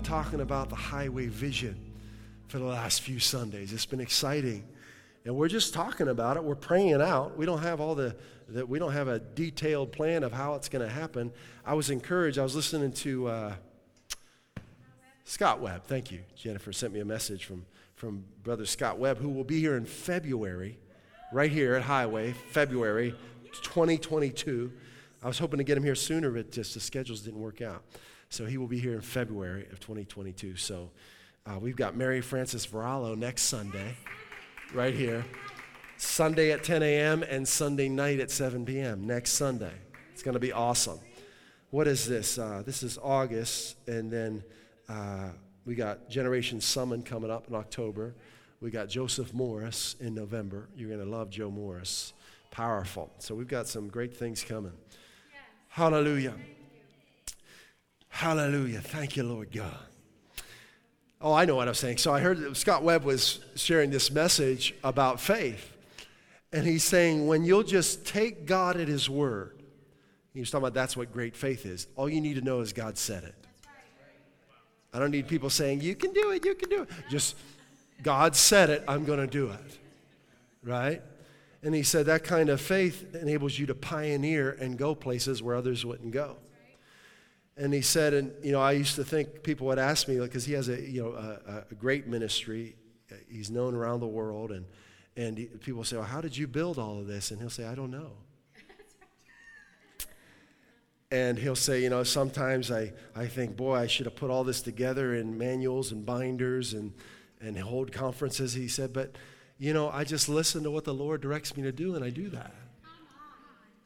Been talking about the highway vision for the last few Sundays. It's been exciting. And we're just talking about it. We're praying it out. We don't have all the that we don't have a detailed plan of how it's going to happen. I was encouraged. I was listening to uh, Scott Webb. Thank you. Jennifer sent me a message from, from Brother Scott Webb, who will be here in February, right here at Highway, February 2022. I was hoping to get him here sooner, but just the schedules didn't work out. So he will be here in February of 2022. So uh, we've got Mary Frances Varallo next Sunday, right here. Sunday at 10 a.m. and Sunday night at 7 p.m. next Sunday. It's going to be awesome. What is this? Uh, this is August, and then uh, we got Generation Summon coming up in October. We got Joseph Morris in November. You're going to love Joe Morris. Powerful. So we've got some great things coming. Yes. Hallelujah. Hallelujah. Thank you, Lord God. Oh, I know what I'm saying. So I heard Scott Webb was sharing this message about faith. And he's saying, when you'll just take God at his word, he was talking about that's what great faith is. All you need to know is God said it. I don't need people saying, you can do it, you can do it. Just, God said it, I'm going to do it. Right? And he said that kind of faith enables you to pioneer and go places where others wouldn't go. And he said, and you know, I used to think people would ask me because he has a you know a, a great ministry. He's known around the world, and and he, people say, well, how did you build all of this? And he'll say, I don't know. and he'll say, you know, sometimes I, I think, boy, I should have put all this together in manuals and binders and, and hold conferences. He said, but, you know, I just listen to what the Lord directs me to do, and I do that.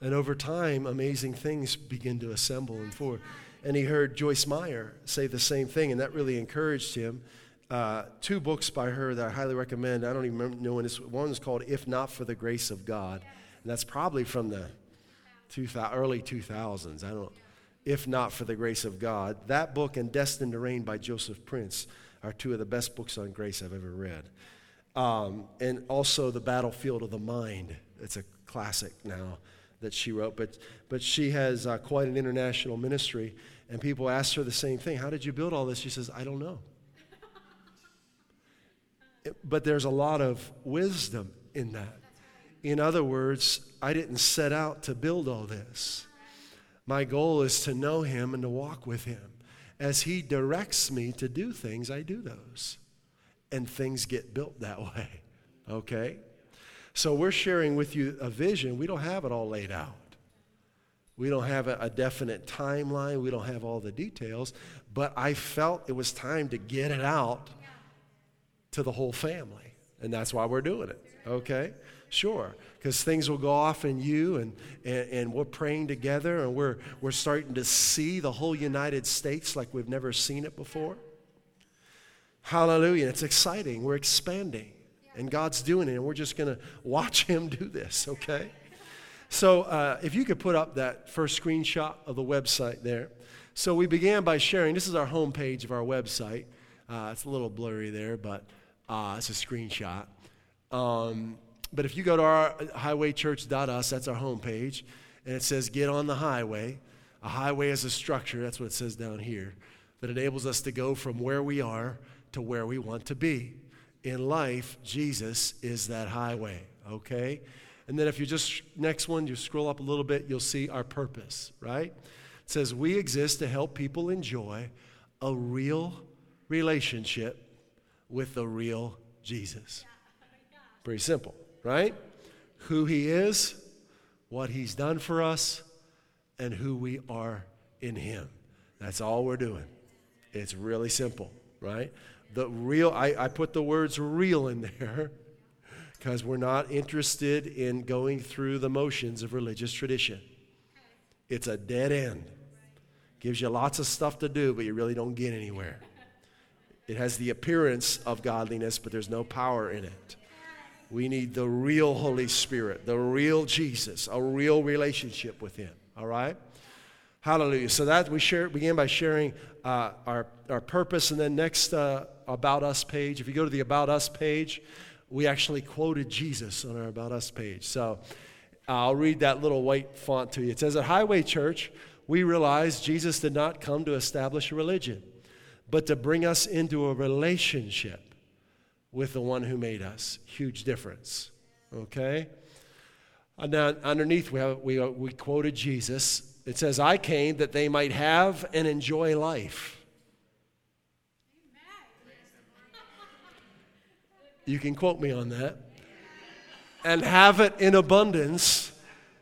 And over time, amazing things begin to assemble and forward. And he heard Joyce Meyer say the same thing, and that really encouraged him uh, two books by her that I highly recommend. I don't even remember, know when this one is called "If Not for the Grace of God," and that's probably from the 2000, early 2000s. I don't. If not for the grace of God, that book and "Destined to Reign" by Joseph Prince are two of the best books on grace I've ever read. Um, and also "The Battlefield of the Mind." It's a classic now that she wrote, but but she has uh, quite an international ministry. And people ask her the same thing: How did you build all this? She says, "I don't know." but there's a lot of wisdom in that. In other words, I didn't set out to build all this. My goal is to know Him and to walk with Him. As He directs me to do things, I do those. And things get built that way. Okay? So we're sharing with you a vision. We don't have it all laid out. We don't have a, definite timeline. We don't have all the details. But I felt it was time to get it out to the whole family. And that's why we're doing it. Okay? Sure. Because things will go off in you, and, and, and, we're praying together, and we're, we're starting to see the whole United States like we've never seen it before. Hallelujah. It's exciting. We're expanding, and God's doing it, and we're just going to watch Him do this, okay? So, uh, if you could put up that first screenshot of the website there. So, we began by sharing this is our homepage of our website. Uh, it's a little blurry there, but uh, it's a screenshot. Um, but if you go to our highwaychurch.us, that's our homepage, and it says get on the highway. A highway is a structure, that's what it says down here, that enables us to go from where we are to where we want to be. In life, Jesus is that highway, okay? And then if you just, next one, you scroll up a little bit, you'll see our purpose, right? It says, We exist to help people enjoy a real relationship with the real Jesus. Pretty simple, right? Who he is, what he's done for us, and who we are in him. That's all we're doing. It's really simple, right? The real, I, I put the words real in there because we're not interested in going through the motions of religious tradition. It's a dead end. Gives you lots of stuff to do, but you really don't get anywhere. It has the appearance of godliness, but there's no power in it. We need the real Holy Spirit, the real Jesus, a real relationship with Him. All right? Hallelujah. So that we share, began by sharing uh, our, our purpose, and then next, uh, About Us page. If you go to the About Us page, we actually quoted Jesus on our About Us page. So I'll read that little white font to you. It says, At Highway Church, we realize Jesus did not come to establish a religion, but to bring us into a relationship with the one who made us. Huge difference. Okay? And now underneath, we, have, we, we quoted Jesus. It says, I came that they might have and enjoy life. You can quote me on that. And have it in abundance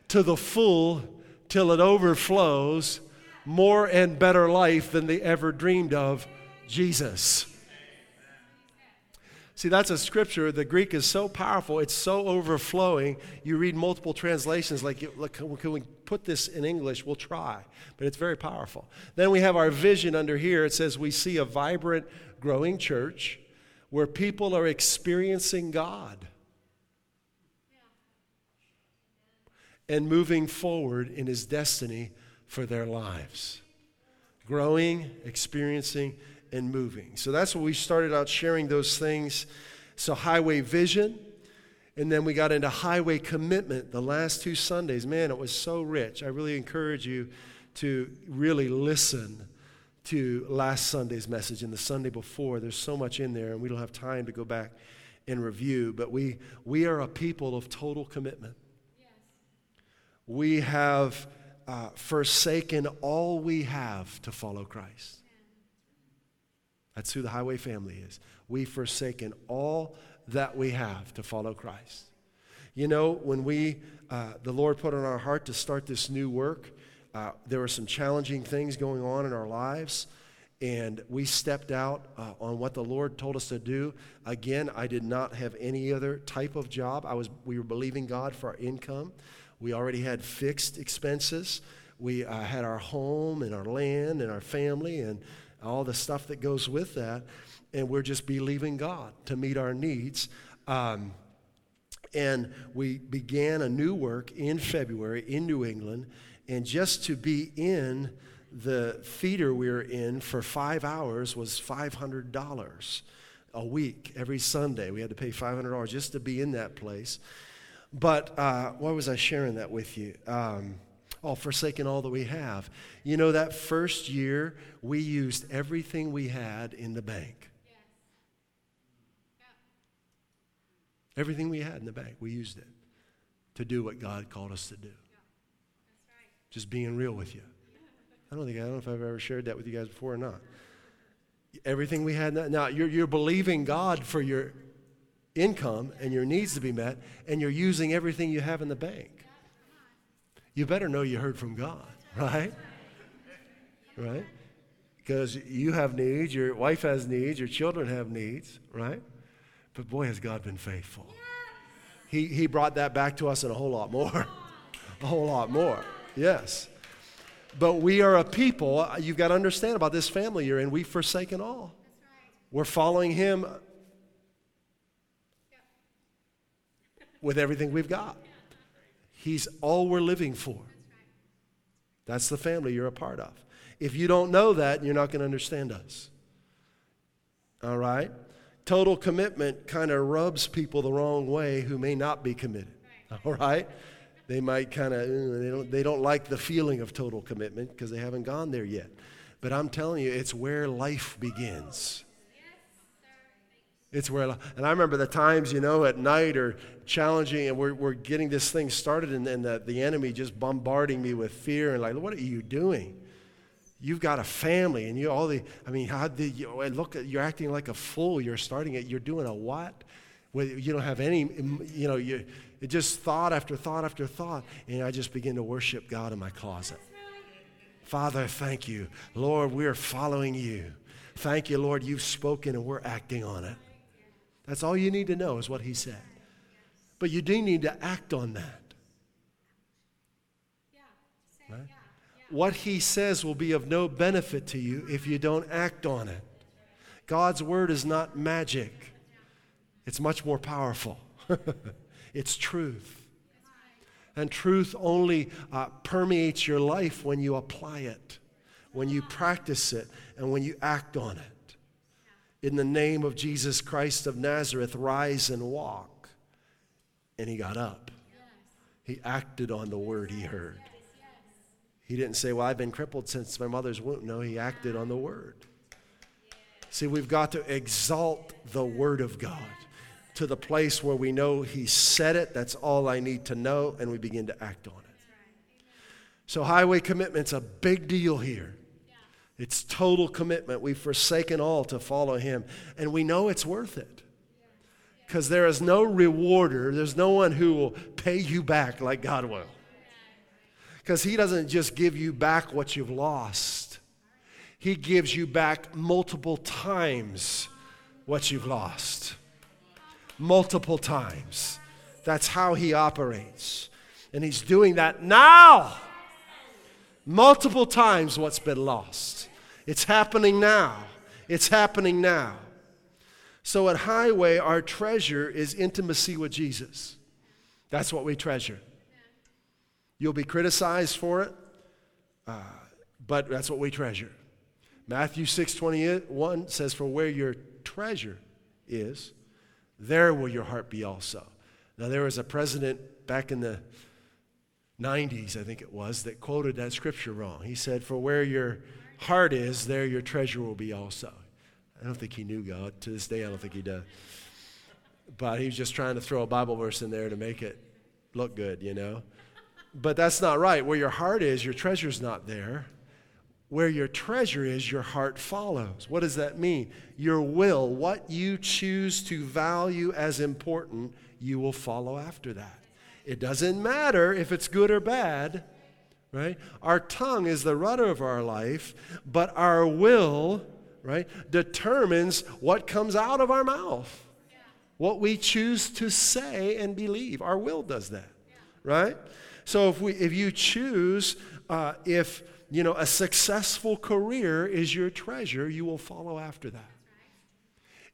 to the full till it overflows more and better life than they ever dreamed of Jesus. See, that's a scripture. The Greek is so powerful, it's so overflowing. You read multiple translations, like, can we put this in English? We'll try, but it's very powerful. Then we have our vision under here. It says, We see a vibrant, growing church where people are experiencing God. and moving forward in his destiny for their lives. Growing, experiencing, and moving. So that's what we started out sharing those things. So, highway vision, and then we got into highway commitment the last two Sundays. Man, it was so rich. I really encourage you to really listen to last Sunday's message and the Sunday before. There's so much in there, and we don't have time to go back and review. But we, we are a people of total commitment we have uh, forsaken all we have to follow Christ. That's who the highway family is. We've forsaken all that we have to follow Christ. You know, when we, uh, the Lord put on our heart to start this new work, uh, there were some challenging things going on in our lives, and we stepped out uh, on what the Lord told us to do. Again, I did not have any other type of job. I was, we were believing God for our income. We already had fixed expenses. We uh, had our home and our land and our family and all the stuff that goes with that. And we're just believing God to meet our needs. Um, and we began a new work in February in New England. And just to be in the theater we were in for five hours was $500 a week every Sunday. We had to pay $500 just to be in that place. But uh, why was I sharing that with you? Um, oh, forsaking all that we have. You know, that first year, we used everything we had in the bank. Everything we had in the bank, we used it to do what God called us to do. Just being real with you. I don't think I don't know if I've ever shared that with you guys before or not. Everything we had. Now you're, you're believing God for your income and your needs to be met, and you're using everything you have in the bank. You better know you heard from God, right? Right? Because you have needs, your wife has needs, your children have needs, right? But boy, has God been faithful. He, he brought that back to us and a whole lot more. a whole lot more. Yes. But we are a people, uh, you've got to understand about this family you're in, we've forsaken all. We're following Him with everything we've got. He's all we're living for. That's the family you're a part of. If you don't know that, you're not going to understand us. All right? Total commitment kind of rubs people the wrong way who may not be committed. All right? They might kind of uh, they don't they don't like the feeling of total commitment because they haven't gone there yet. But I'm telling you, it's where life begins. It's where, and I remember the times, you know, at night or challenging, and we're, we're getting this thing started, and then the, the enemy just bombarding me with fear and like, what are you doing? You've got a family, and you all the, I mean, how did you look you're acting like a fool. You're starting it, you're doing a what? Where you don't have any, mm, you know, you, it just thought after thought after thought, and I just begin to worship God in my closet. Father, thank you. Lord, we're following you. Thank you, Lord, you've spoken and we're acting on it. That's all you need to know is what he said. But you do need to act on that. Right? what he says will be of no benefit to you if you don't act on it. God's word is not magic, it's much more powerful. it's truth. And truth only uh, permeates your life when you apply it, when you practice it, and when you act on it. In the name of Jesus Christ of Nazareth, rise and walk. And he got up. He acted on the word he heard. He didn't say, Well, I've been crippled since my mother's womb. No, he acted on the word. See, we've got to exalt the word of God to the place where we know He said it, that's all I need to know, and we begin to act on it. So, highway commitment's a big deal here. It's total commitment. We've forsaken all to follow Him, and we know it's worth it. Because there is no rewarder, there's no one who will pay you back like God will. Because He doesn't just give you back what you've lost, He gives you back multiple times what you've lost multiple times. That's how he operates. And he's doing that now. Multiple times what's been lost. It's happening now. It's happening now. So at Highway, our treasure is intimacy with Jesus. That's what we treasure. You'll be criticized for it, uh, but that's what we treasure. Matthew 6 21 says, For where your treasure is, there will your heart be also. Now, there was a president back in the 90s, I think it was, that quoted that scripture wrong. He said, For where your heart is, there your treasure will be also. I don't think he knew God. To this day, I don't think he does. But he was just trying to throw a Bible verse in there to make it look good, you know? But that's not right. Where your heart is, your treasure's not there. Where your treasure is, your heart follows. What does that mean? Your will, what you choose to value as important, you will follow after that. It doesn't matter if it's good or bad, right? Our tongue is the rudder of our life, but our will, right, determines what comes out of our mouth. What we choose to say and believe. Our will does that, right? So if we if you choose uh, if you know, a successful career is your treasure, you will follow after that.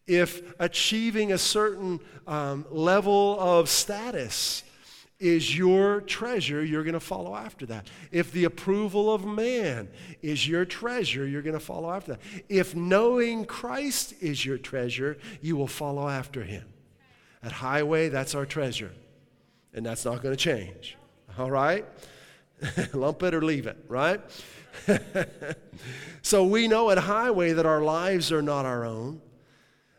If achieving a certain um, level of status is your treasure, you're going to follow after that. If the approval of man is your treasure, you're going to follow after that. If knowing Christ is your treasure, you will follow after him. At Highway, that's our treasure, and that's not going to change. All right? Lump it or leave it, right? so we know at Highway that our lives are not our own,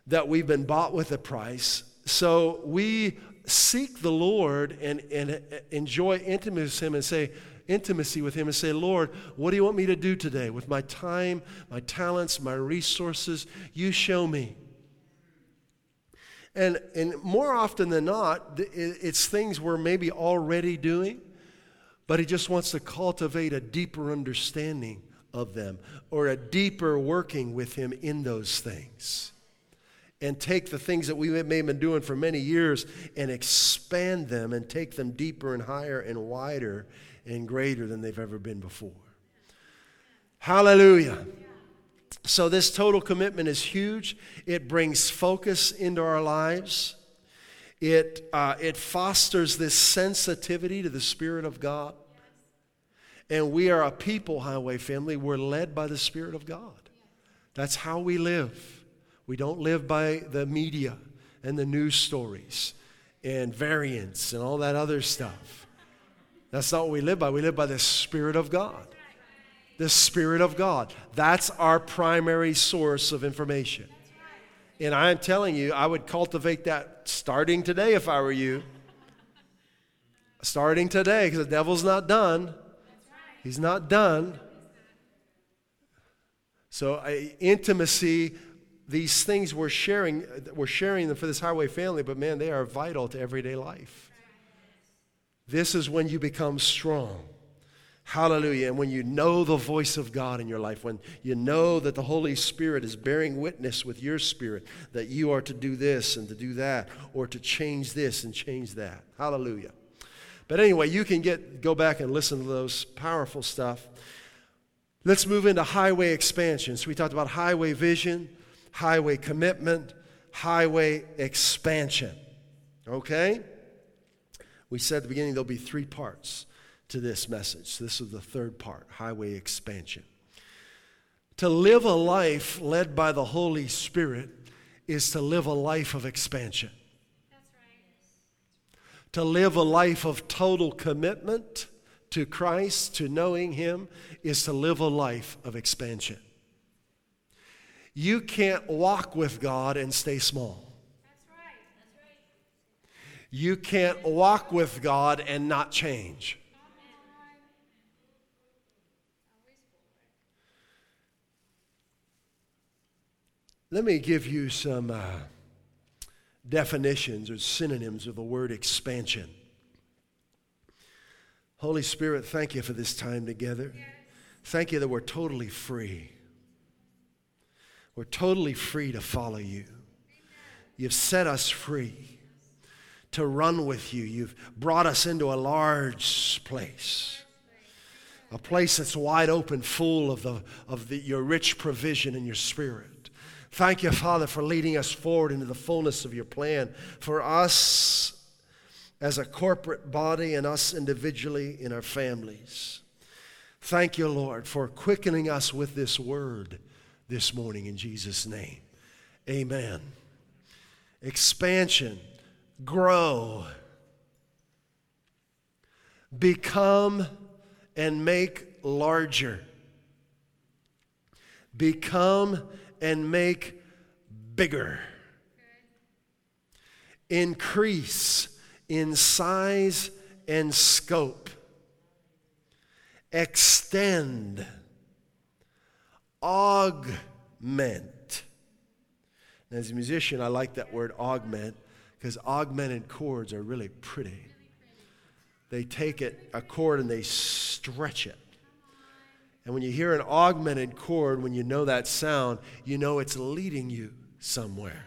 that we've been bought with a price. So we seek the Lord and, and enjoy intimacy with Him and say, intimacy with Him and say, Lord, what do you want me to do today with my time, my talents, my resources? You show me. And, and more often than not, it's things we're maybe already doing but he just wants to cultivate a deeper understanding of them or a deeper working with him in those things. And take the things that we may have been doing for many years and expand them and take them deeper and higher and wider and greater than they've ever been before. Hallelujah. So, this total commitment is huge. It brings focus into our lives. It, uh, it fosters this sensitivity to the Spirit of God. And we are a people, Highway family. We're led by the Spirit of God. That's how we live. We don't live by the media and the news stories and variants and all that other stuff. That's not what we live by. We live by the Spirit of God. The Spirit of God. That's our primary source of information. And I am telling you, I would cultivate that starting today if I were you. Starting today, because the devil's not done. He's not done. So, intimacy, these things we're sharing, we're sharing them for this highway family, but man, they are vital to everyday life. This is when you become strong. Hallelujah. And when you know the voice of God in your life, when you know that the Holy Spirit is bearing witness with your spirit that you are to do this and to do that, or to change this and change that. Hallelujah. But anyway, you can get go back and listen to those powerful stuff. Let's move into highway expansion. So we talked about highway vision, highway commitment, highway expansion. Okay? We said at the beginning there'll be three parts to this message. This is the third part highway expansion. To live a life led by the Holy Spirit is to live a life of expansion. To live a life of total commitment to Christ, to knowing Him, is to live a life of expansion. You can't walk with God and stay small. That's right. That's right. You can't walk with God and not change. Let me give you some uh, definitions or synonyms of the word expansion. Holy Spirit, thank you for this time together. Thank you that we're totally free. We're totally free to follow you. You've set us free to run with you. You've brought us into a large place, a place that's wide open, full of, the, of the, your rich provision and your spirit. Thank you, Father, for leading us forward into the fullness of your plan for us as a corporate body and us individually in our families. Thank you, Lord, for quickening us with this word this morning in Jesus' name. Amen. Expansion, grow, become and make larger. Become and make bigger. Increase in size and scope. Extend. Augment. as a musician, I like that word augment because augmented chords are really pretty. They take it, a chord, and they stretch it. And when you hear an augmented chord, when you know that sound, you know it's leading you somewhere.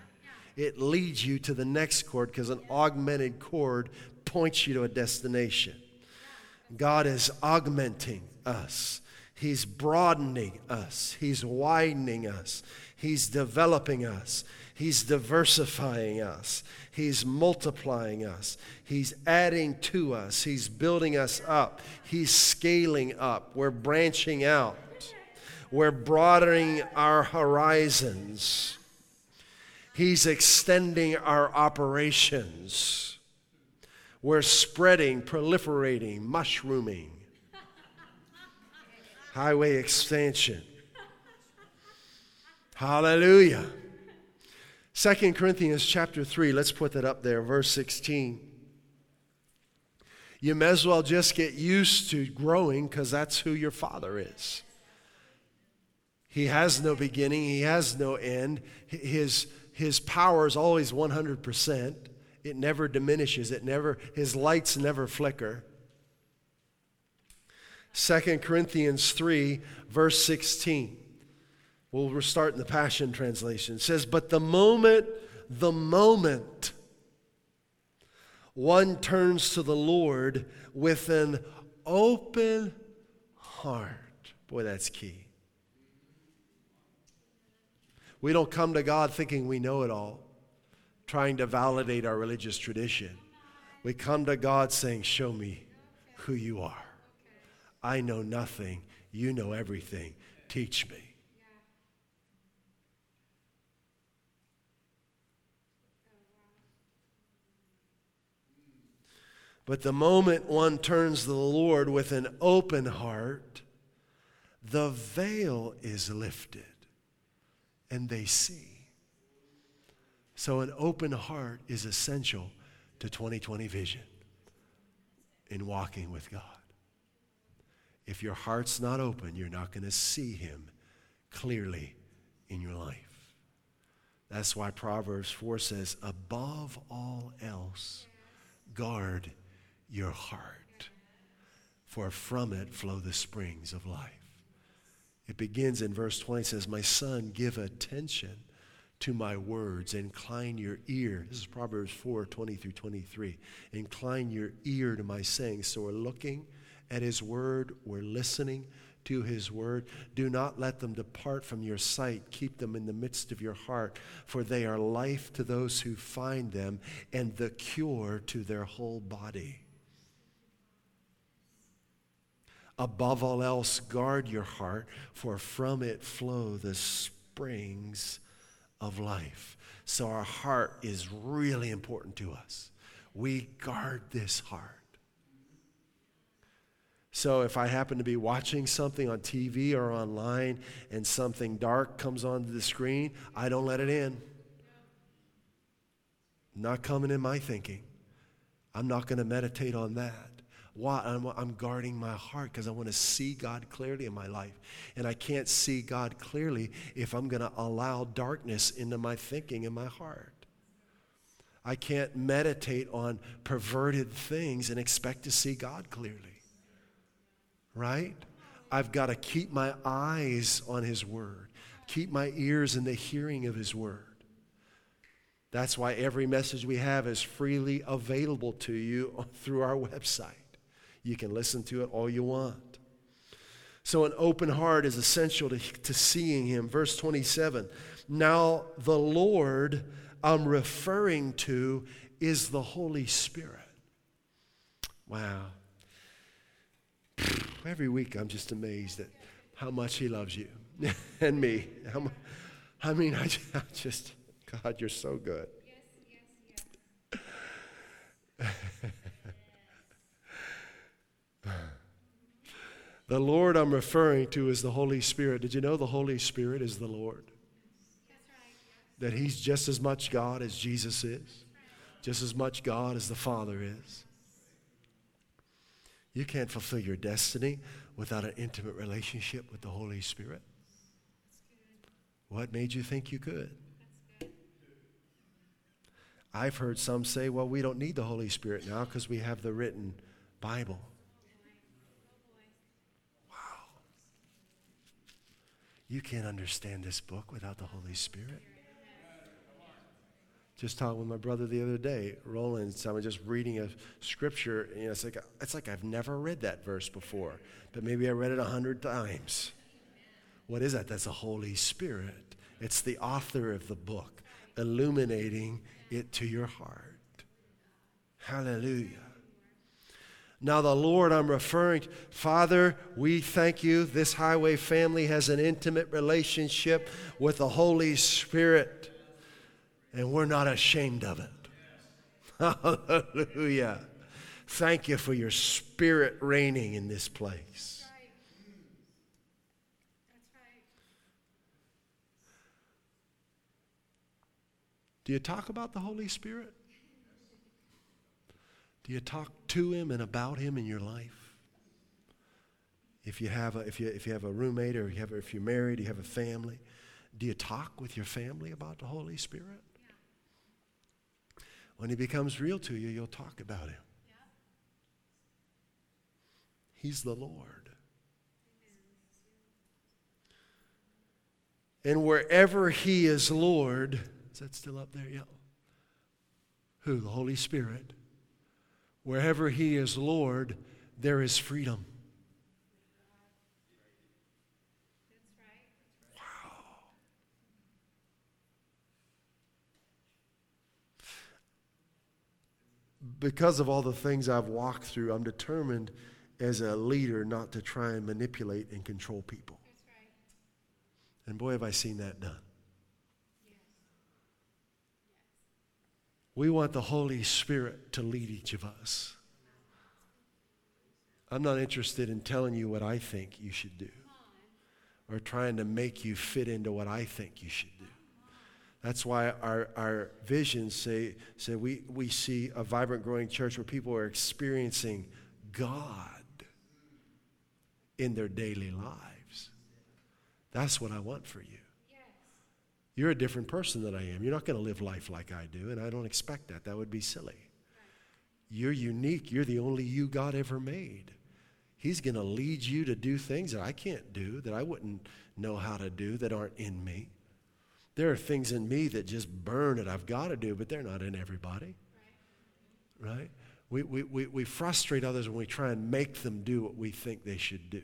It leads you to the next chord because an augmented chord points you to a destination. God is augmenting us. He's broadening us. He's widening us. He's developing us. He's diversifying us. He's multiplying us. He's adding to us. He's building us up. He's scaling up. We're branching out. We're broadening our horizons. He's extending our operations. We're spreading, proliferating, mushrooming. Highway expansion. Hallelujah. Second Corinthians chapter 3, let's put that up there, verse 16. You may as well just get used to growing because that's who your father is. He has no beginning, he has no end. His, his power is always 100%. It never diminishes, it never, his lights never flicker. 2 Corinthians 3, verse 16. We'll start in the Passion Translation. It says, But the moment, the moment one turns to the Lord with an open heart. Boy, that's key. We don't come to God thinking we know it all, trying to validate our religious tradition. We come to God saying, Show me who you are. I know nothing. You know everything. Teach me. But the moment one turns to the Lord with an open heart, the veil is lifted and they see. So, an open heart is essential to 2020 vision in walking with God. If your heart's not open, you're not going to see Him clearly in your life. That's why Proverbs 4 says, above all else, guard your heart, for from it flow the springs of life. It begins in verse 20, says, My son, give attention to my words. Incline your ear. This is Proverbs 4 20 through 23. Incline your ear to my sayings. So we're looking at his word, we're listening to his word. Do not let them depart from your sight. Keep them in the midst of your heart, for they are life to those who find them and the cure to their whole body. Above all else, guard your heart, for from it flow the springs of life. So, our heart is really important to us. We guard this heart. So, if I happen to be watching something on TV or online and something dark comes onto the screen, I don't let it in. Not coming in my thinking. I'm not going to meditate on that. Why? I'm, I'm guarding my heart because I want to see God clearly in my life. And I can't see God clearly if I'm going to allow darkness into my thinking and my heart. I can't meditate on perverted things and expect to see God clearly. Right? I've got to keep my eyes on His Word, keep my ears in the hearing of His Word. That's why every message we have is freely available to you through our website. You can listen to it all you want. So, an open heart is essential to, to seeing Him. Verse 27 Now, the Lord I'm referring to is the Holy Spirit. Wow. Every week I'm just amazed at how much He loves you and me. I mean, I just, God, you're so good. Yes, yes, yes. The Lord I'm referring to is the Holy Spirit. Did you know the Holy Spirit is the Lord? That He's just as much God as Jesus is, just as much God as the Father is. You can't fulfill your destiny without an intimate relationship with the Holy Spirit. What made you think you could? I've heard some say, well, we don't need the Holy Spirit now because we have the written Bible. You can't understand this book without the Holy Spirit. Just talking with my brother the other day, Roland. So I was just reading a scripture, and it's like it's like I've never read that verse before, but maybe I read it a hundred times. What is that? That's the Holy Spirit. It's the author of the book, illuminating it to your heart. Hallelujah. Now, the Lord I'm referring to, Father, we thank you. This highway family has an intimate relationship with the Holy Spirit, and we're not ashamed of it. Hallelujah. Thank you for your spirit reigning in this place. Do you talk about the Holy Spirit? Do you talk to him and about him in your life? If you have a, if you, if you have a roommate or you have, if you're married, you have a family, do you talk with your family about the Holy Spirit? Yeah. When he becomes real to you, you'll talk about him. Yeah. He's the Lord. And wherever he is Lord, is that still up there? Yeah. Who? The Holy Spirit Wherever He is Lord, there is freedom. Wow. Because of all the things I've walked through, I'm determined as a leader not to try and manipulate and control people. And boy, have I seen that done. We want the Holy Spirit to lead each of us. I'm not interested in telling you what I think you should do or trying to make you fit into what I think you should do. That's why our, our visions say, say we, we see a vibrant, growing church where people are experiencing God in their daily lives. That's what I want for you. You're a different person than I am. You're not going to live life like I do, and I don't expect that. That would be silly. You're unique. You're the only you God ever made. He's going to lead you to do things that I can't do, that I wouldn't know how to do, that aren't in me. There are things in me that just burn that I've got to do, but they're not in everybody. Right? We, we, we, we frustrate others when we try and make them do what we think they should do.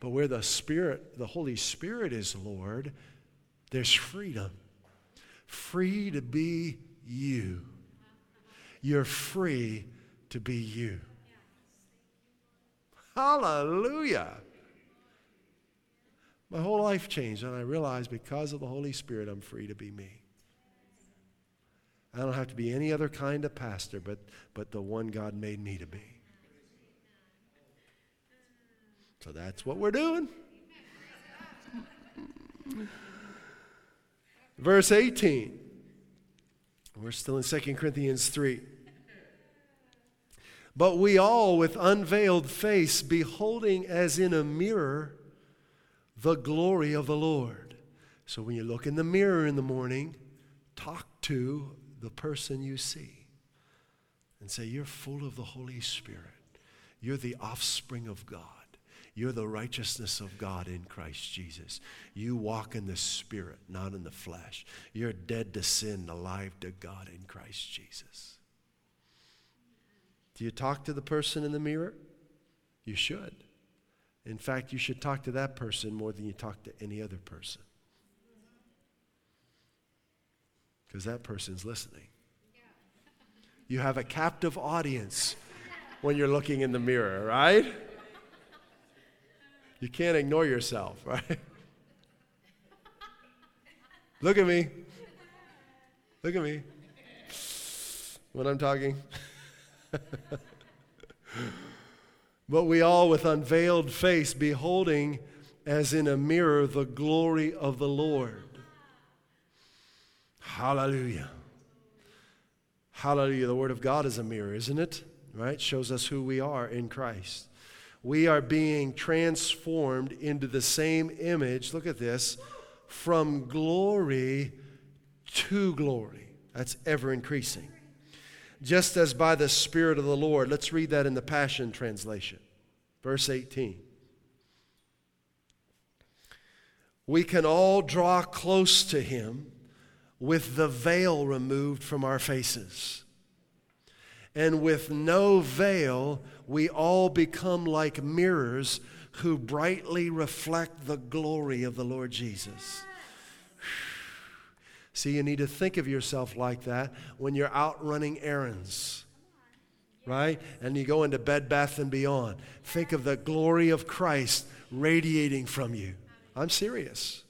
But where the Spirit, the Holy Spirit is Lord, there's freedom. Free to be you. You're free to be you. Hallelujah. My whole life changed, and I realized because of the Holy Spirit, I'm free to be me. I don't have to be any other kind of pastor but, but the one God made me to be. So that's what we're doing. Verse 18. We're still in 2 Corinthians 3. But we all, with unveiled face, beholding as in a mirror the glory of the Lord. So when you look in the mirror in the morning, talk to the person you see and say, You're full of the Holy Spirit. You're the offspring of God. You're the righteousness of God in Christ Jesus. You walk in the Spirit, not in the flesh. You're dead to sin, alive to God in Christ Jesus. Do you talk to the person in the mirror? You should. In fact, you should talk to that person more than you talk to any other person. Because that person's listening. You have a captive audience when you're looking in the mirror, right? You can't ignore yourself, right? Look at me. Look at me. When I'm talking. but we all, with unveiled face, beholding as in a mirror the glory of the Lord. Hallelujah. Hallelujah. The Word of God is a mirror, isn't it? Right? Shows us who we are in Christ we are being transformed into the same image, look at this, from glory to glory. That's ever increasing. Just as by the Spirit of the Lord. Let's read that in the Passion Translation. Verse 18. We can all draw close to Him with the veil removed from our faces. And with no veil, we all become like mirrors who brightly reflect the glory of the Lord Jesus. See, you need to think of yourself like that when you're out running errands, right? And you go into Bed Bath and Beyond. Think of the glory of Christ radiating from you. I'm serious.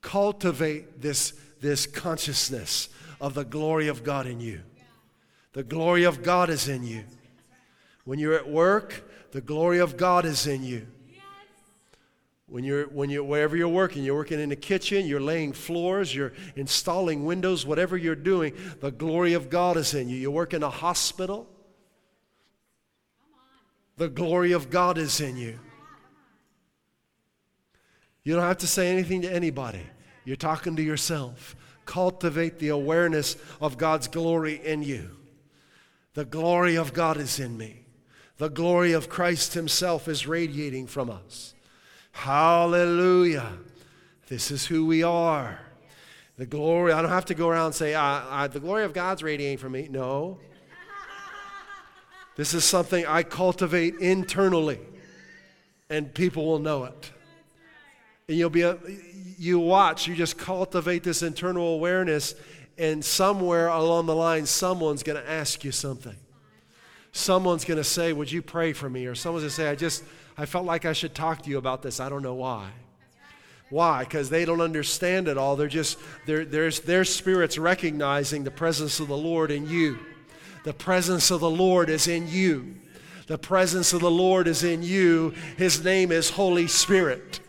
Cultivate this, this consciousness of the glory of God in you. The glory of God is in you. When you're at work, the glory of God is in you. When you're, when you're, wherever you're working, you're working in the kitchen, you're laying floors, you're installing windows, whatever you're doing, the glory of God is in you. You work in a hospital, the glory of God is in you. You don't have to say anything to anybody, you're talking to yourself. Cultivate the awareness of God's glory in you. The glory of God is in me. The glory of Christ Himself is radiating from us. Hallelujah. This is who we are. The glory, I don't have to go around and say, I, I, the glory of God's radiating from me. No. This is something I cultivate internally, and people will know it. And you'll be, a, you watch, you just cultivate this internal awareness, and somewhere along the line, someone's going to ask you something someone's going to say, Would you pray for me? Or someone's going to say, I just, I felt like I should talk to you about this. I don't know why. Why? Because they don't understand it all. They're just, they're, there's their spirits recognizing the presence of the Lord in you. The presence of the Lord is in you. The presence of the Lord is in you. His name is Holy Spirit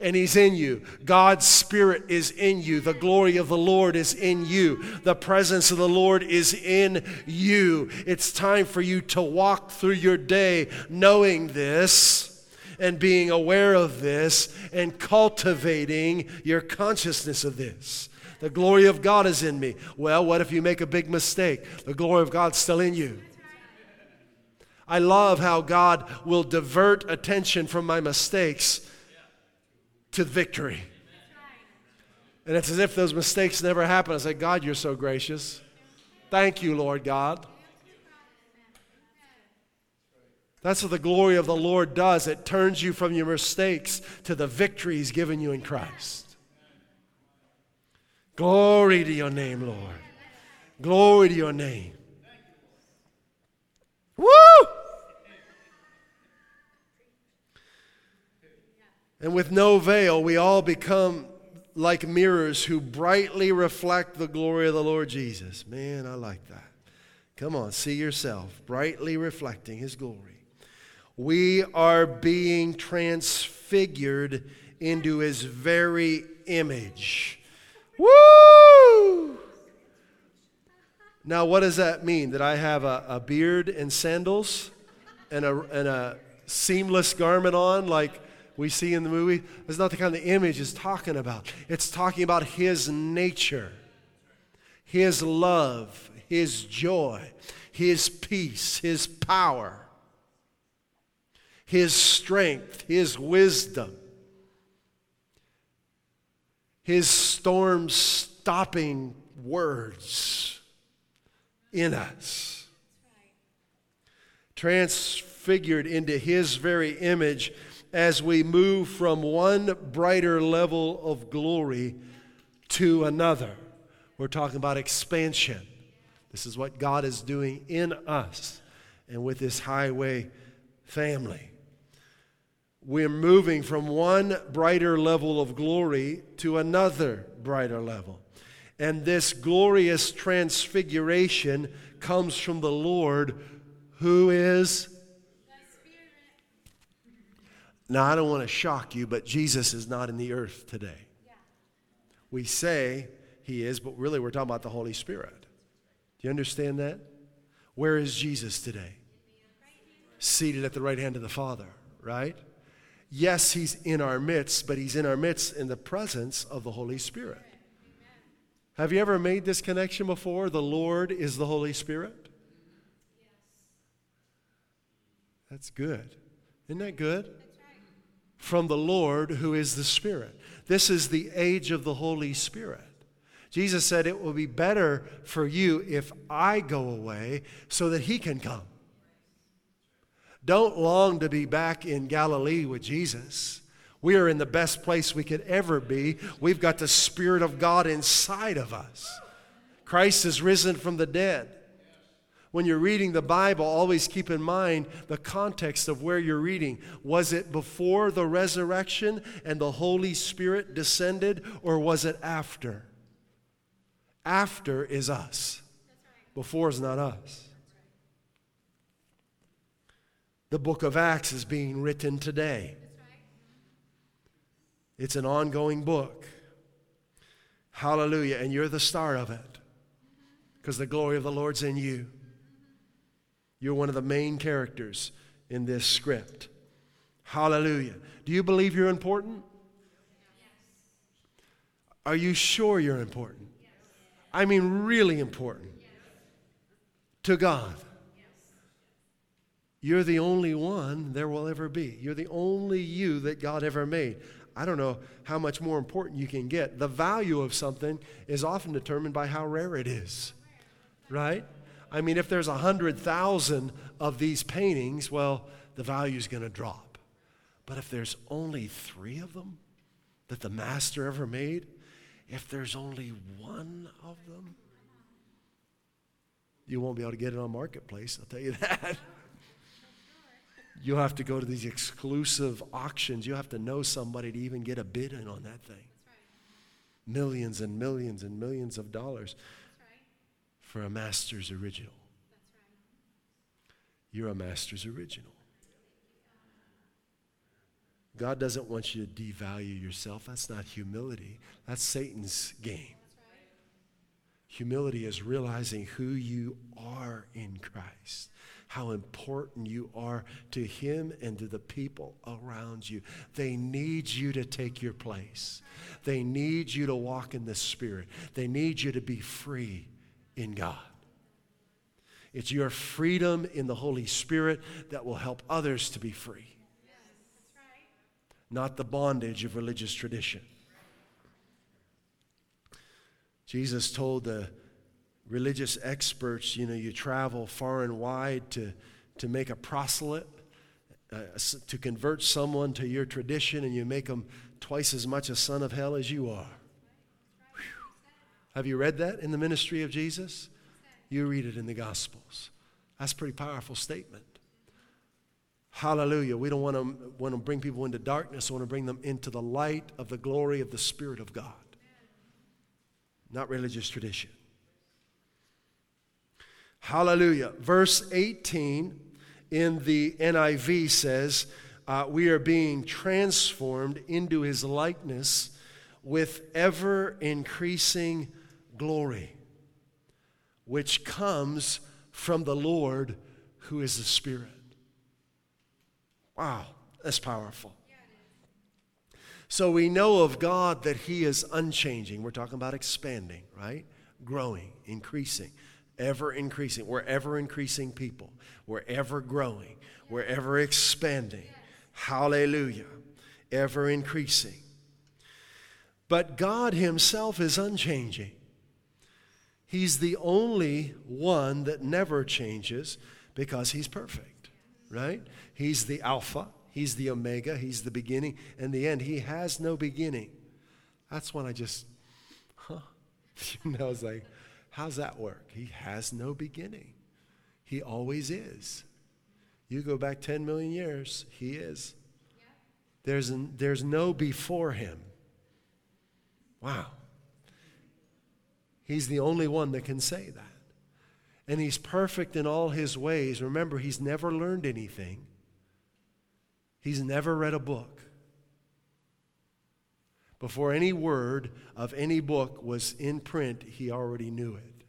and He's in you. God's Spirit is in you. The glory of the Lord is in you. The presence of the Lord is in you. It's time for you to walk through your day knowing this and being aware of this and cultivating your consciousness of this. The glory of God is in me. Well, what if you make a big mistake? The glory of God's still in you. I love how God will divert attention from my mistakes to victory. And it's as if those mistakes never happened. I say, God, you're so gracious. Thank you, Lord God. That's what the glory of the Lord does. It turns you from your mistakes to the victory He's given you in Christ. Glory to your name, Lord. Glory to your name. Woo! And with no veil, we all become like mirrors who brightly reflect the glory of the Lord Jesus. Man, I like that. Come on, see yourself brightly reflecting his glory. We are being transfigured into his very image. Woo! Now, what does that mean? That I have a, a beard and sandals and a, and a seamless garment on like we see in the movie? That's not the kind of image it's talking about. It's talking about his nature, his love, his joy, his peace, his power, his strength, his wisdom, his storm stopping words in us. Transfigured into his very image as we move from one brighter level of glory to another. We're talking about expansion. This is what God is doing in us and with this highway family. We're moving from one brighter level of glory to another brighter level. And this glorious transfiguration comes from the Lord who is. Now, I don't want to shock you, but Jesus is not in the earth today. We say he is, but really we're talking about the Holy Spirit. Do you understand that? Where is Jesus today? Seated at the right hand of the Father, right? Yes, he's in our midst, but he's in our midst in the presence of the Holy Spirit. Have you ever made this connection before? The Lord is the Holy Spirit? Yes. That's good. Isn't that good? From the Lord who is the Spirit. This is the age of the Holy Spirit. Jesus said, It will be better for you if I go away so that he can come. Don't long to be back in Galilee with Jesus. We are in the best place we could ever be. We've got the Spirit of God inside of us. Christ is risen from the dead. When you're reading the Bible, always keep in mind the context of where you're reading. Was it before the resurrection and the Holy Spirit descended, or was it after? After is us, before is not us. The book of Acts is being written today. It's an ongoing book. Hallelujah. And you're the star of it because the glory of the Lord's in you. You're one of the main characters in this script. Hallelujah. Do you believe you're important? Are you sure you're important? I mean, really important to God. You're the only one there will ever be. You're the only you that God ever made. I don't know how much more important you can get. The value of something is often determined by how rare it is, right? I mean, if there's a hundred thousand of these paintings, well, the value is going to drop. But if there's only three of them that the master ever made, if there's only one of them, you won't be able to get it on Marketplace, I'll tell you that. You'll have to go to these exclusive auctions. You'll have to know somebody to even get a bid in on that thing. Millions and millions and millions of dollars. For a master's original. You're a master's original. God doesn't want you to devalue yourself. That's not humility, that's Satan's game. Humility is realizing who you are in Christ, how important you are to Him and to the people around you. They need you to take your place, they need you to walk in the Spirit, they need you to be free in God. It's your freedom in the Holy Spirit that will help others to be free not the bondage of religious tradition. Jesus told the religious experts, you know, you travel far and wide to, to make a proselyte. uh, to convert someone to your tradition and you make them twice as much a son of hell as you are. Have you read that in the ministry of Jesus? You read it in the Gospels. That's a pretty powerful statement. Hallelujah. We don't want to, want to bring people into darkness. We want to bring them into the light of the glory of the Spirit of God, not religious tradition. Hallelujah. Verse 18 in the NIV says, uh, We are being transformed into his likeness with ever increasing glory, which comes from the Lord who is the Spirit. Wow, that's powerful. So we know of God that He is unchanging. We're talking about expanding, right? Growing, increasing, ever increasing. We're ever increasing people. We're ever growing. We're ever expanding. Hallelujah. Ever increasing. But God Himself is unchanging. He's the only one that never changes because He's perfect, right? He's the Alpha, He's the Omega, He's the beginning and the end. He has no beginning. That's when I just, huh? You know, I was like, how's that work? He has no beginning. He always is. You go back 10 million years, He is. There's, an, there's no before Him. Wow. He's the only one that can say that. And He's perfect in all His ways. Remember, He's never learned anything. He's never read a book. Before any word of any book was in print, he already knew it.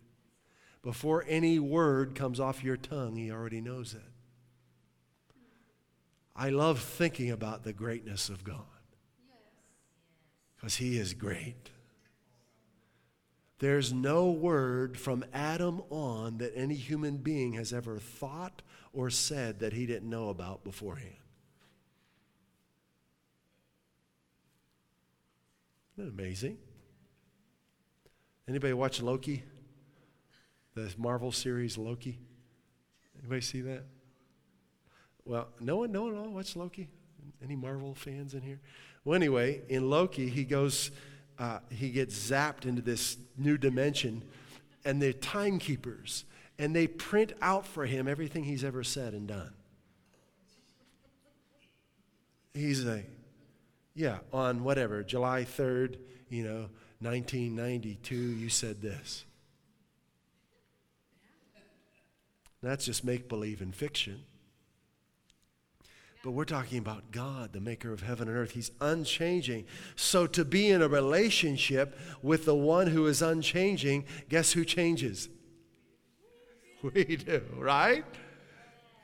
Before any word comes off your tongue, he already knows it. I love thinking about the greatness of God because he is great. There's no word from Adam on that any human being has ever thought or said that he didn't know about beforehand. Isn't that amazing? Anybody watch Loki? The Marvel series Loki? Anybody see that? Well, no one, no one all watch Loki? Any Marvel fans in here? Well, anyway, in Loki, he goes, uh, he gets zapped into this new dimension, and they're timekeepers, and they print out for him everything he's ever said and done. He's a yeah, on whatever, July 3rd, you know, 1992, you said this. That's just make believe and fiction. But we're talking about God, the maker of heaven and earth. He's unchanging. So to be in a relationship with the one who is unchanging, guess who changes? We do, right?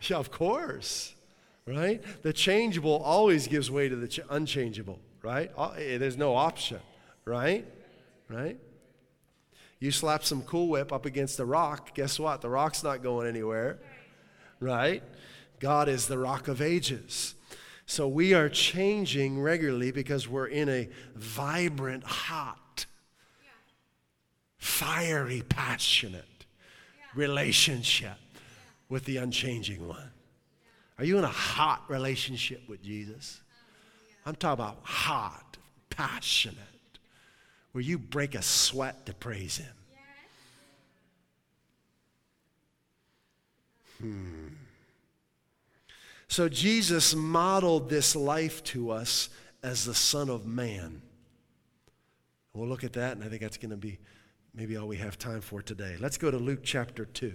Yeah, of course right? The changeable always gives way to the ch- unchangeable, right? Eh, there's no option, right? Right? You slap some Cool Whip up against a rock, guess what? The rock's not going anywhere, right? God is the rock of ages. So we are changing regularly because we're in a vibrant, hot, fiery, passionate relationship with the unchanging one. Are you in a hot relationship with Jesus? I'm talking about hot, passionate, where you break a sweat to praise Him. Hmm. So Jesus modeled this life to us as the Son of Man. We'll look at that, and I think that's going to be maybe all we have time for today. Let's go to Luke chapter 2.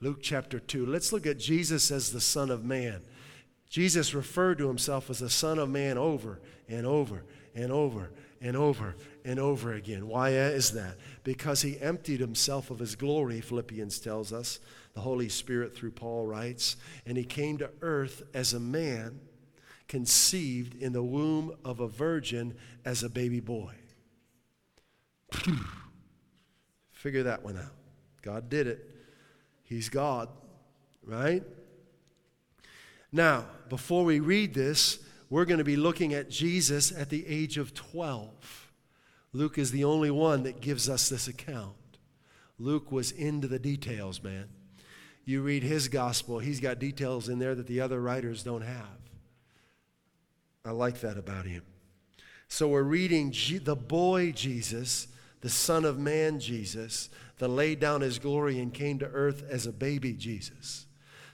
Luke chapter 2. Let's look at Jesus as the Son of Man. Jesus referred to himself as the Son of Man over and over and over and over and over again. Why is that? Because he emptied himself of his glory, Philippians tells us. The Holy Spirit, through Paul, writes. And he came to earth as a man conceived in the womb of a virgin as a baby boy. Figure that one out. God did it. He's God, right? Now, before we read this, we're going to be looking at Jesus at the age of 12. Luke is the only one that gives us this account. Luke was into the details, man. You read his gospel, he's got details in there that the other writers don't have. I like that about him. So we're reading G- the boy Jesus, the Son of Man Jesus, that laid down his glory and came to earth as a baby Jesus.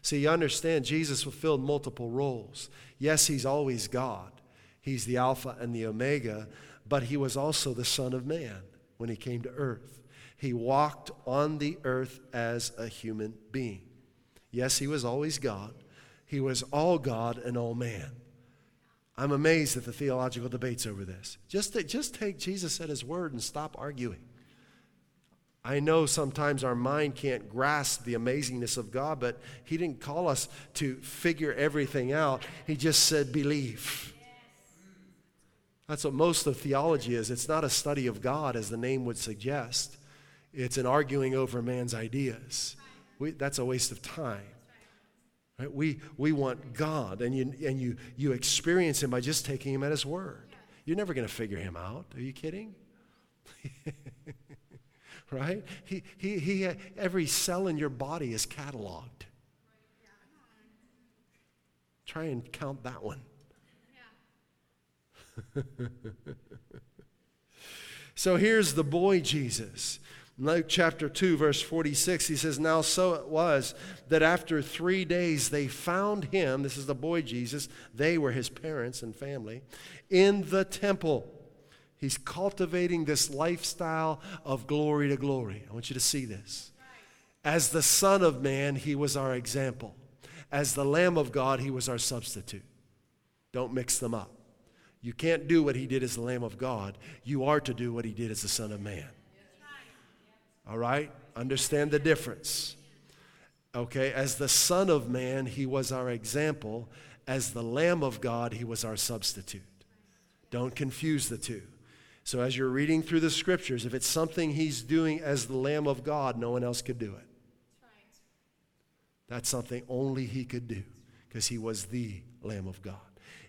See, you understand, Jesus fulfilled multiple roles. Yes, he's always God, he's the Alpha and the Omega, but he was also the Son of Man when he came to earth. He walked on the earth as a human being. Yes, he was always God, he was all God and all man. I'm amazed at the theological debates over this. Just, just take Jesus at his word and stop arguing. I know sometimes our mind can't grasp the amazingness of God, but He didn't call us to figure everything out. He just said, believe. That's what most of theology is. It's not a study of God, as the name would suggest, it's an arguing over man's ideas. We, that's a waste of time. Right? We, we want God, and, you, and you, you experience Him by just taking Him at His word. You're never going to figure Him out. Are you kidding? right? He, he, he, every cell in your body is cataloged. Try and count that one. so here's the boy Jesus. Luke chapter 2, verse 46, he says, Now so it was that after three days they found him, this is the boy Jesus, they were his parents and family, in the temple He's cultivating this lifestyle of glory to glory. I want you to see this. As the Son of Man, he was our example. As the Lamb of God, he was our substitute. Don't mix them up. You can't do what he did as the Lamb of God. You are to do what he did as the Son of Man. All right? Understand the difference. Okay? As the Son of Man, he was our example. As the Lamb of God, he was our substitute. Don't confuse the two. So, as you're reading through the scriptures, if it's something he's doing as the Lamb of God, no one else could do it. That's something only he could do because he was the Lamb of God.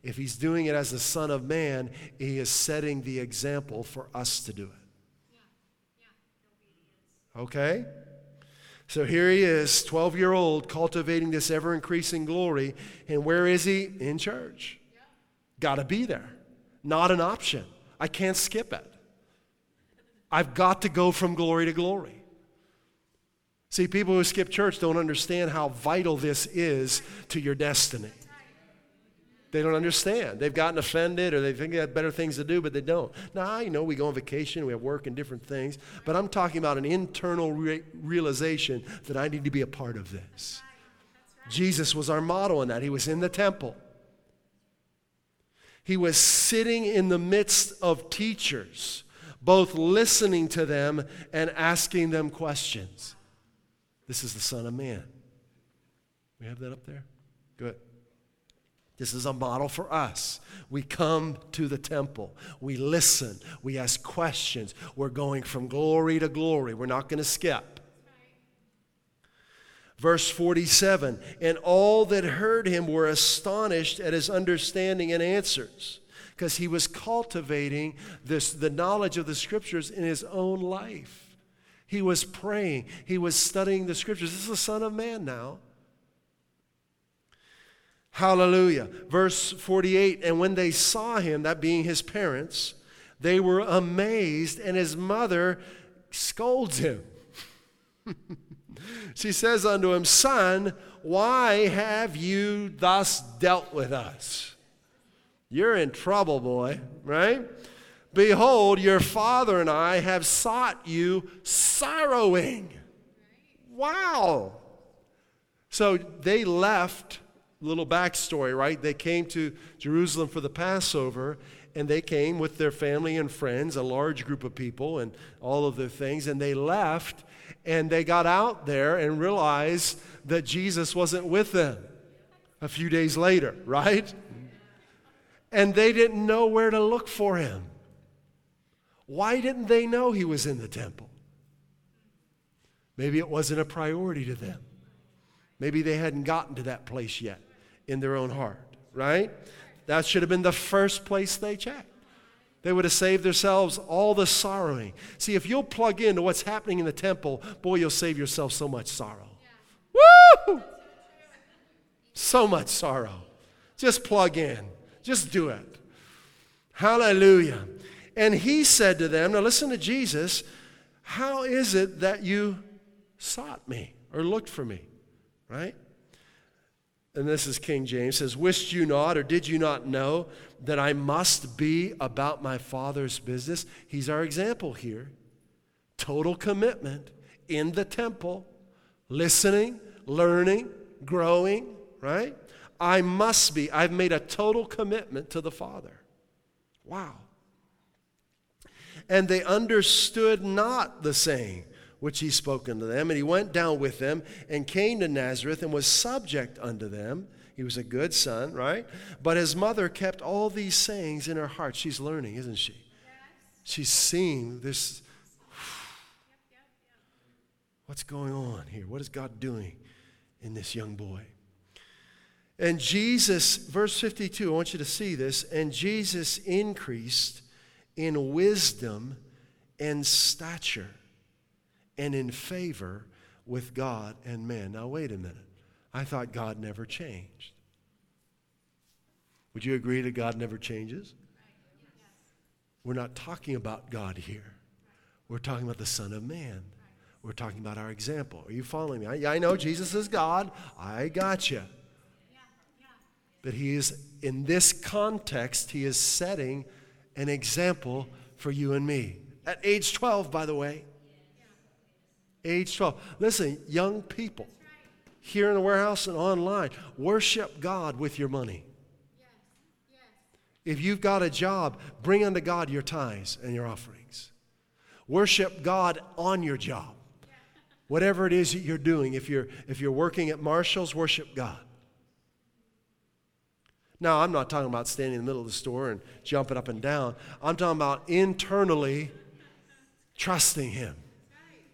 If he's doing it as the Son of Man, he is setting the example for us to do it. Okay? So here he is, 12 year old, cultivating this ever increasing glory. And where is he? In church. Got to be there. Not an option. I can't skip it. I've got to go from glory to glory. See, people who skip church don't understand how vital this is to your destiny. They don't understand. They've gotten offended or they think they have better things to do, but they don't. Now, I know we go on vacation, we have work and different things, but I'm talking about an internal re- realization that I need to be a part of this. Jesus was our model in that. He was in the temple. He was sitting in the midst of teachers, both listening to them and asking them questions. This is the Son of Man. We have that up there? Good. This is a model for us. We come to the temple. We listen. We ask questions. We're going from glory to glory. We're not going to skip. Verse 47 And all that heard him were astonished at his understanding and answers, because he was cultivating this, the knowledge of the scriptures in his own life. He was praying, he was studying the scriptures. This is the Son of Man now. Hallelujah. Verse 48 And when they saw him, that being his parents, they were amazed, and his mother scolds him. She says unto him, Son, why have you thus dealt with us? You're in trouble, boy, right? Behold, your father and I have sought you sorrowing. Wow. So they left, little backstory, right? They came to Jerusalem for the Passover, and they came with their family and friends, a large group of people, and all of their things, and they left and they got out there and realized that Jesus wasn't with them a few days later, right? And they didn't know where to look for him. Why didn't they know he was in the temple? Maybe it wasn't a priority to them. Maybe they hadn't gotten to that place yet in their own heart, right? That should have been the first place they checked. They would have saved themselves all the sorrowing. See, if you'll plug into what's happening in the temple, boy, you'll save yourself so much sorrow. Woo! So much sorrow. Just plug in, just do it. Hallelujah. And he said to them, Now listen to Jesus, how is it that you sought me or looked for me? Right? And this is King James says, Wished you not or did you not know that I must be about my Father's business? He's our example here. Total commitment in the temple, listening, learning, growing, right? I must be. I've made a total commitment to the Father. Wow. And they understood not the saying which he spoke unto them. And he went down with them and came to Nazareth and was subject unto them. He was a good son, right? But his mother kept all these sayings in her heart. She's learning, isn't she? She's seeing this. What's going on here? What is God doing in this young boy? And Jesus, verse 52, I want you to see this. And Jesus increased in wisdom and stature and in favor with God and man. Now, wait a minute. I thought God never changed. Would you agree that God never changes? We're not talking about God here. We're talking about the Son of Man. We're talking about our example. Are you following me? I, I know Jesus is God. I got you. But he is, in this context, he is setting an example for you and me. At age 12, by the way. Age 12. Listen, young people here in the warehouse and online, worship God with your money. If you've got a job, bring unto God your tithes and your offerings. Worship God on your job. Whatever it is that you're doing, if you're, if you're working at Marshall's, worship God. Now, I'm not talking about standing in the middle of the store and jumping up and down. I'm talking about internally trusting Him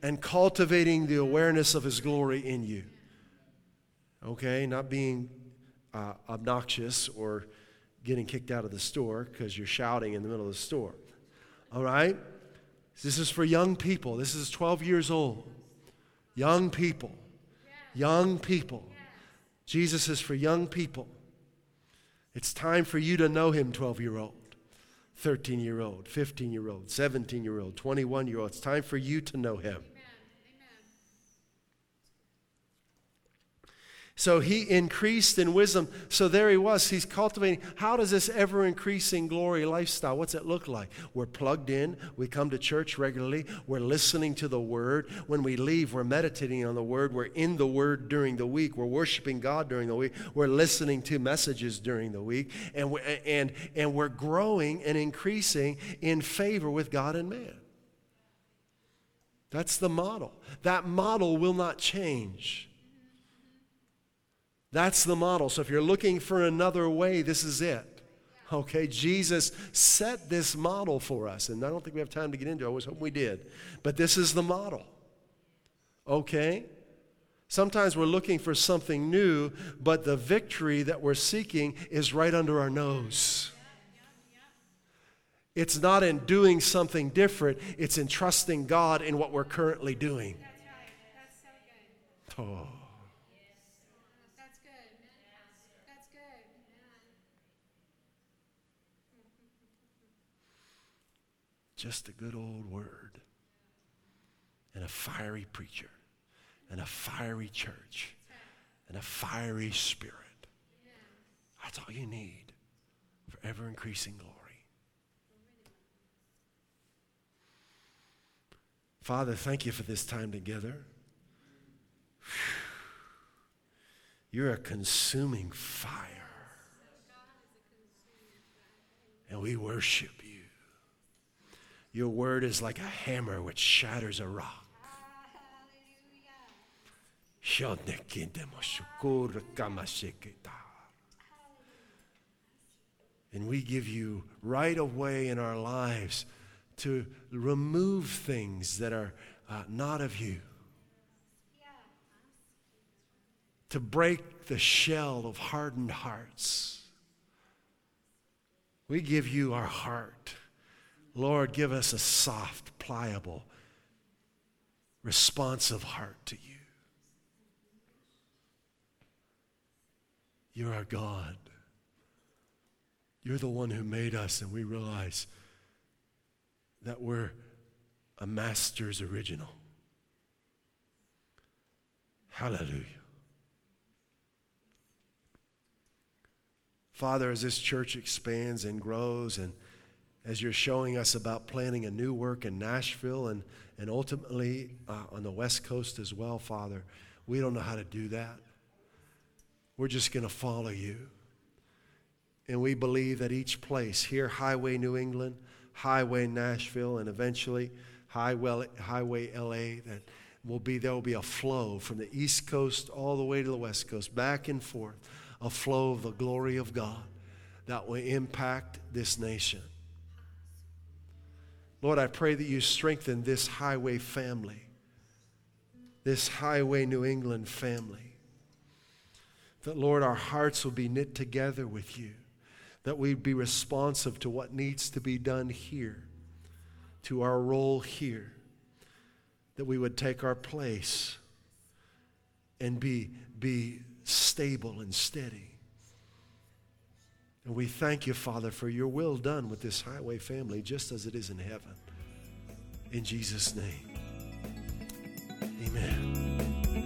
and cultivating the awareness of His glory in you. Okay? Not being uh, obnoxious or getting kicked out of the store because you're shouting in the middle of the store. All right? This is for young people. This is 12 years old. Young people. Young people. Jesus is for young people. It's time for you to know him, 12 year old, 13 year old, 15 year old, 17 year old, 21 year old. It's time for you to know him. So he increased in wisdom. So there he was. He's cultivating. How does this ever increasing glory lifestyle, what's it look like? We're plugged in. We come to church regularly. We're listening to the word. When we leave, we're meditating on the word. We're in the word during the week. We're worshiping God during the week. We're listening to messages during the week. And, we, and, and we're growing and increasing in favor with God and man. That's the model. That model will not change. That's the model. So if you're looking for another way, this is it. Okay, Jesus set this model for us, and I don't think we have time to get into it. I was hoping we did. But this is the model. Okay? Sometimes we're looking for something new, but the victory that we're seeking is right under our nose. It's not in doing something different, it's in trusting God in what we're currently doing. Oh. Just a good old word and a fiery preacher and a fiery church and a fiery spirit. That's all you need for ever increasing glory. Father, thank you for this time together. You're a consuming fire. And we worship you. Your word is like a hammer which shatters a rock. And we give you right away in our lives to remove things that are uh, not of you. To break the shell of hardened hearts. We give you our heart. Lord, give us a soft, pliable, responsive heart to you. You're our God. You're the one who made us, and we realize that we're a master's original. Hallelujah. Father, as this church expands and grows, and as you're showing us about planning a new work in Nashville and, and ultimately uh, on the West Coast as well, Father, we don't know how to do that. We're just going to follow you. And we believe that each place, here, Highway New England, Highway Nashville, and eventually Highway, Highway LA, that will be, there will be a flow from the East Coast all the way to the West Coast, back and forth, a flow of the glory of God that will impact this nation. Lord, I pray that you strengthen this highway family, this Highway New England family. That, Lord, our hearts will be knit together with you, that we'd be responsive to what needs to be done here, to our role here, that we would take our place and be, be stable and steady. And we thank you, Father, for your will done with this highway family, just as it is in heaven. In Jesus' name, amen.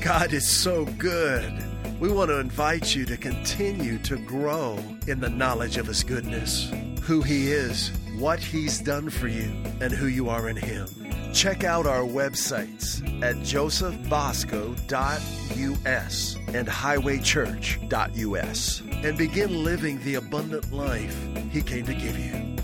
God is so good. We want to invite you to continue to grow in the knowledge of His goodness, who He is, what He's done for you, and who you are in Him. Check out our websites at josephbosco.us and highwaychurch.us and begin living the abundant life He came to give you.